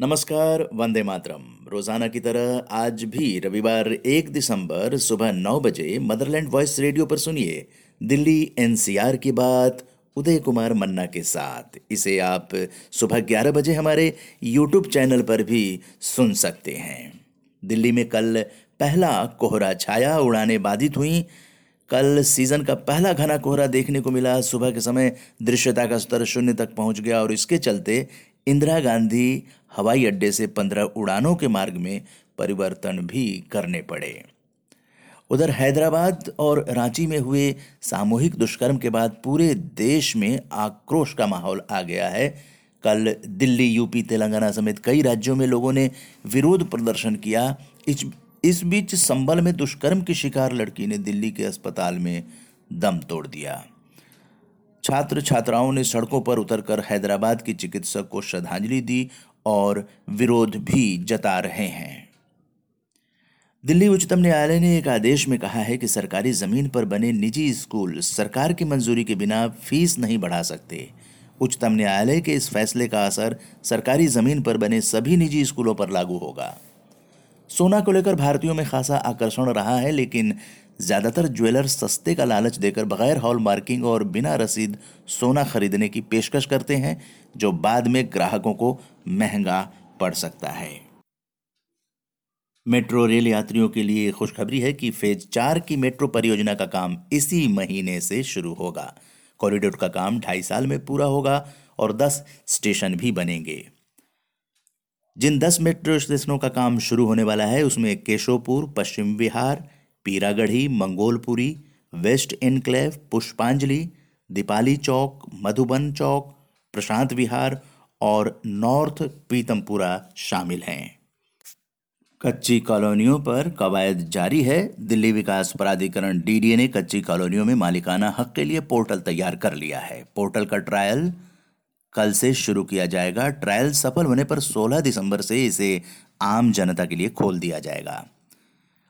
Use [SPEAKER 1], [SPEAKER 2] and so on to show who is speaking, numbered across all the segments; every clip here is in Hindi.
[SPEAKER 1] नमस्कार, वंदे मातरम। रोज़ाना की तरह आज भी रविवार एक दिसंबर सुबह नौ बजे मदरलैंड वॉइस रेडियो पर सुनिए दिल्ली एनसीआर की बात उदय कुमार मन्ना के साथ। इसे आप सुबह ग्यारह बजे हमारे यूट्यूब चैनल पर भी सुन सकते हैं। दिल्ली में कल पहला कोहरा छाया, उड़ाने बाधित हुई। कल सीज़न का पहला घना कोहरा देखने को मिला। सुबह के समय दृश्यता का स्तर शून्य तक पहुँच गया और इसके चलते इंदिरा गांधी हवाई अड्डे से पंद्रह उड़ानों के मार्ग में परिवर्तन भी करने पड़े। उधर हैदराबाद और रांची में हुए सामूहिक दुष्कर्म के बाद पूरे देश में आक्रोश का माहौल आ गया है। कल दिल्ली, यूपी, तेलंगाना समेत कई राज्यों में लोगों ने विरोध प्रदर्शन किया। इस इस बीच संबल में दुष्कर्म की शिकार लड़की ने दिल्ली के अस्पताल में दम तोड़ दिया। छात्र छात्राओं ने सड़कों पर उतरकर हैदराबाद की चिकित्सक को श्रद्धांजलि दी और विरोध भी जता रहे हैं। दिल्ली उच्चतम न्यायालय ने एक आदेश में कहा है कि सरकारी ज़मीन पर बने निजी स्कूल सरकार की मंजूरी के बिना फ़ीस नहीं बढ़ा सकते। उच्चतम न्यायालय के इस फैसले का असर सरकारी ज़मीन पर बने सभी निजी स्कूलों पर लागू होगा। सोना को लेकर भारतीयों में खासा आकर्षण रहा है, लेकिन ज़्यादातर ज्वेलर सस्ते का लालच देकर बगैर हॉल मार्किंग और बिना रसीद सोना खरीदने की पेशकश करते हैं, जो बाद में ग्राहकों को महँगा पड़ सकता है। मेट्रो रेल यात्रियों के लिए खुशखबरी है कि फ़ेज़ चार की मेट्रो परियोजना का काम इसी महीने से शुरू होगा। कॉरिडोर का काम ढाई साल में पूरा होगा और दस स्टेशन भी बनेंगे। जिन दस मेट्रो स्टेशनों का काम शुरू होने वाला है, उसमें केशोपुर पश्चिम विहार, पीरागढ़ी, मंगोलपुरी, वेस्ट एनक्लेव, पुष्पांजलि, दीपाली चौक, मधुबन चौक, प्रशांत विहार और नॉर्थ पीतमपुरा शामिल हैं। कच्ची कॉलोनियों पर कवायद जारी है। दिल्ली विकास प्राधिकरण डीडीए ने कच्ची कॉलोनियों में मालिकाना हक के लिए पोर्टल तैयार कर लिया है। पोर्टल का ट्रायल कल से शुरू किया जाएगा। ट्रायल सफल होने पर 16 दिसंबर से इसे आम जनता के लिए खोल दिया जाएगा।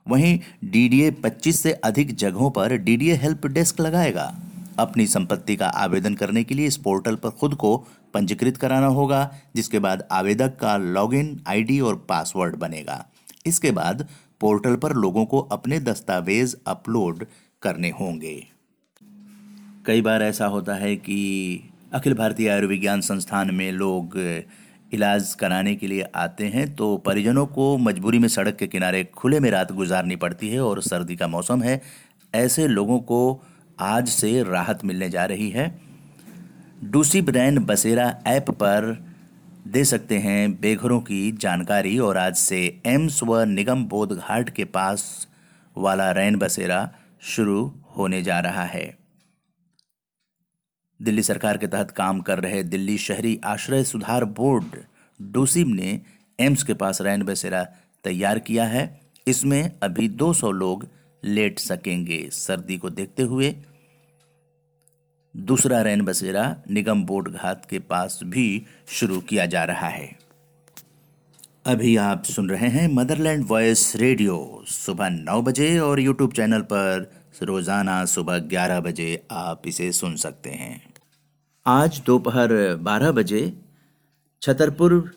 [SPEAKER 1] वहीं डीडीए 25 से अधिक जगहों पर डीडीए हेल्प डेस्क लगाएगा। अपनी संपत्ति का आवेदन करने के लिए इस पोर्टल पर खुद को पंजीकृत कराना होगा, जिसके बाद आवेदक का लॉगिन आईडी और पासवर्ड बनेगा। इसके बाद पोर्टल पर लोगों को अपने दस्तावेज़ अपलोड करने होंगे। कई बार ऐसा होता है कि अखिल भारतीय आयुर्विज्ञान संस्थान में लोग इलाज कराने के लिए आते हैं तो परिजनों को मजबूरी में सड़क के किनारे खुले में रात गुजारनी पड़ती है और सर्दी का मौसम है। ऐसे लोगों को आज से राहत मिलने जा रही है। डूसी ब्रैन बसेरा ऐप पर दे सकते हैं बेघरों की जानकारी और आज से एम्स व निगम बोध घाट के पास वाला रैन बसेरा शुरू होने जा रहा है। दिल्ली सरकार के तहत काम कर रहे दिल्ली शहरी आश्रय सुधार बोर्ड, डोसिम ने एम्स के पास रैन बसेरा तैयार किया है। इसमें अभी 200 लोग लेट सकेंगे। सर्दी को देखते हुए दूसरा रैन बसेरा निगम बोर्ड घाट के पास भी शुरू किया जा रहा है। अभी आप सुन रहे हैं मदरलैंड वॉइस रेडियो। सुबह नौ बजे और यूट्यूब चैनल पर रोज़ाना सुबह ग्यारह बजे आप इसे सुन सकते हैं। आज दोपहर 12 बजे छतरपुर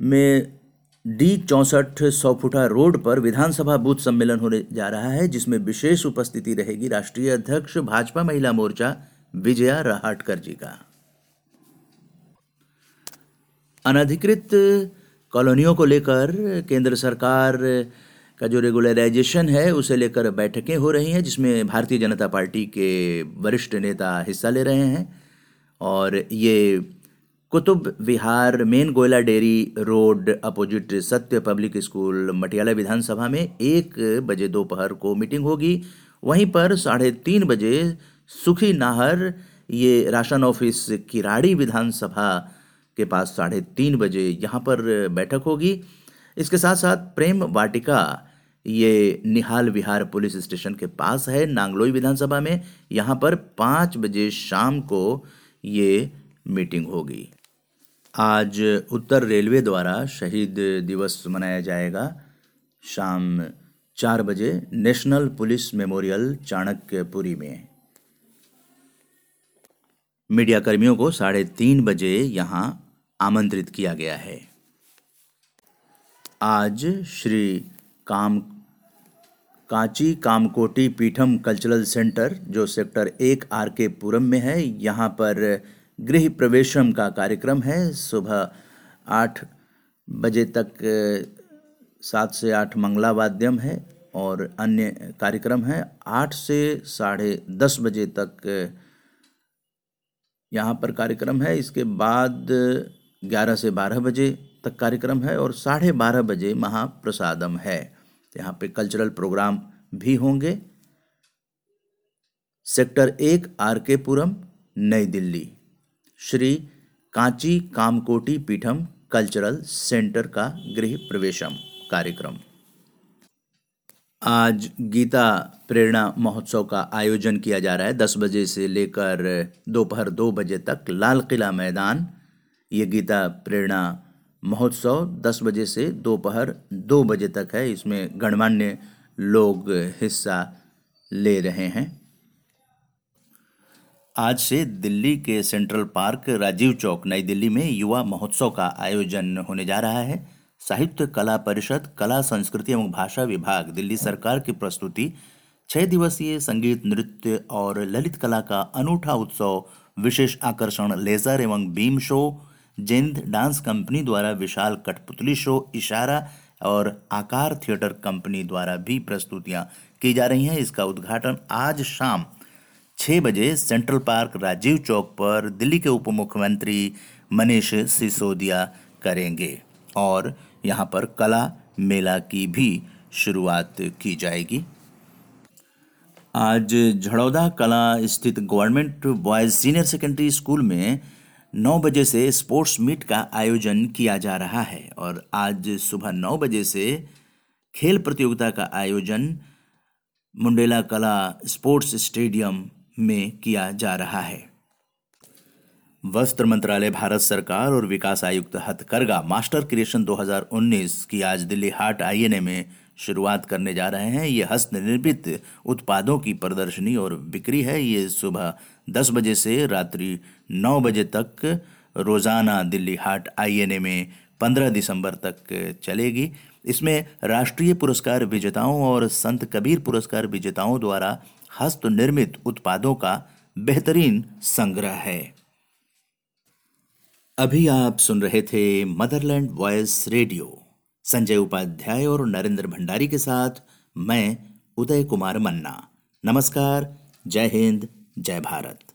[SPEAKER 1] में डी चौंसठ सौ फुटा रोड पर विधानसभा बूथ सम्मेलन होने जा रहा है, जिसमें विशेष उपस्थिति रहेगी राष्ट्रीय अध्यक्ष, भाजपा महिला मोर्चा, विजया रहाटकर जी का। अनधिकृत कॉलोनियों को लेकर केंद्र सरकार का जो रेगुलराइजेशन है, उसे लेकर बैठकें हो रही हैं, जिसमें भारतीय जनता पार्टी के वरिष्ठ नेता हिस्सा ले रहे हैं। और ये Qutub Vihar main Goyla dairy road opposite Satya public school Matiala Vidhansabha में एक बजे दोपहर को मीटिंग होगी। वहीं पर साढ़े तीन बजे सुखी नाहर, ये राशन ऑफ़िस किराड़ी विधानसभा के पास साढ़े तीन बजे यहाँ पर बैठक होगी। इसके साथ साथ प्रेम वाटिका, ये निहाल विहार पुलिस स्टेशन के पास है, नांगलोई विधानसभा में। यहाँ पर पाँच बजे शाम को ये मीटिंग होगी। आज उत्तर रेलवे द्वारा शहीद दिवस मनाया जाएगा। शाम चार बजे नेशनल पुलिस मेमोरियल चाणक्यपुरी में। मीडिया कर्मियों को साढ़े तीन बजे यहाँ आमंत्रित किया गया है। आज श्री काम कांची कामकोटी पीठम कल्चरल सेंटर, जो सेक्टर एक आर के पुरम में है, यहाँ पर गृह प्रवेशम का कार्यक्रम है। सुबह आठ बजे तक, सात से आठ मंगला वाद्यम है और अन्य कार्यक्रम है। आठ से साढ़े दस बजे तक, यहाँ पर कार्यक्रम है। इसके बाद ग्यारह से बारह बजे तक कार्यक्रम है और साढ़े बारह बजे महाप्रसादम है। यहाँ पे कल्चरल प्रोग्राम भी होंगे। सेक्टर एक आर के पुरम नई दिल्ली। श्री कांची कामकोटी पीठम कल्चरल सेंटर का गृह प्रवेशम कार्यक्रम। आज गीता प्रेरणा महोत्सव का आयोजन किया जा रहा है। दस बजे से लेकर दोपहर दो बजे तक लाल किला मैदान। ये गीता प्रेरणा महोत्सव दस बजे से दोपहर दो बजे तक है। इसमें गणमान्य लोग हिस्सा ले रहे हैं। आज से दिल्ली के सेंट्रल पार्क राजीव चौक, नई दिल्ली में युवा महोत्सव का आयोजन होने जा रहा है। साहित्य, कला परिषद, कला, संस्कृति एवं भाषा विभाग, दिल्ली सरकार की प्रस्तुति, छह दिवसीय संगीत, नृत्य और ललित कला का अनूठा उत्सव, विशेष आकर्षण, लेजर एवं beam show Jind dance company द्वारा विशाल कठपुतली शो, इशारा और आकार थिएटर कंपनी द्वारा भी प्रस्तुतियाँ की जा रही हैं। इसका उद्घाटन आज शाम छः बजे सेंट्रल पार्क राजीव चौक पर दिल्ली के उप मुख्यमंत्री मनीष सिसोदिया करेंगे और यहाँ पर कला मेला की भी शुरुआत की जाएगी। आज झड़ौदा कला स्थित government boys senior secondary school में नौ बजे से स्पोर्ट्स मीट का आयोजन किया जा रहा है और आज सुबह नौ बजे से खेल प्रतियोगिता का आयोजन मुंडेला कला स्पोर्ट्स स्टेडियम में किया जा रहा है। वस्त्र मंत्रालय, भारत सरकार और विकास आयुक्त हथकरघा मास्टर क्रिएशन 2019 की आज दिल्ली हाट आईएनए में शुरुआत करने जा रहे हैं। ये हस्त निर्मित उत्पादों की प्रदर्शनी और बिक्री है। ये सुबह दस बजे से रात्रि नौ बजे तक रोज़ाना दिल्ली हाट आईएनए में पंद्रह दिसंबर तक चलेगी। इसमें राष्ट्रीय पुरस्कार विजेताओं और संत कबीर पुरस्कार विजेताओं द्वारा हस्त निर्मित उत्पादों का बेहतरीन संग्रह है। अभी आप सुन रहे थे motherland voice radio. Sanjay Upadhyay और नरेंद्र भंडारी के साथ मैं उदय कुमार मन्ना। नमस्कार, जय हिंद, जय भारत।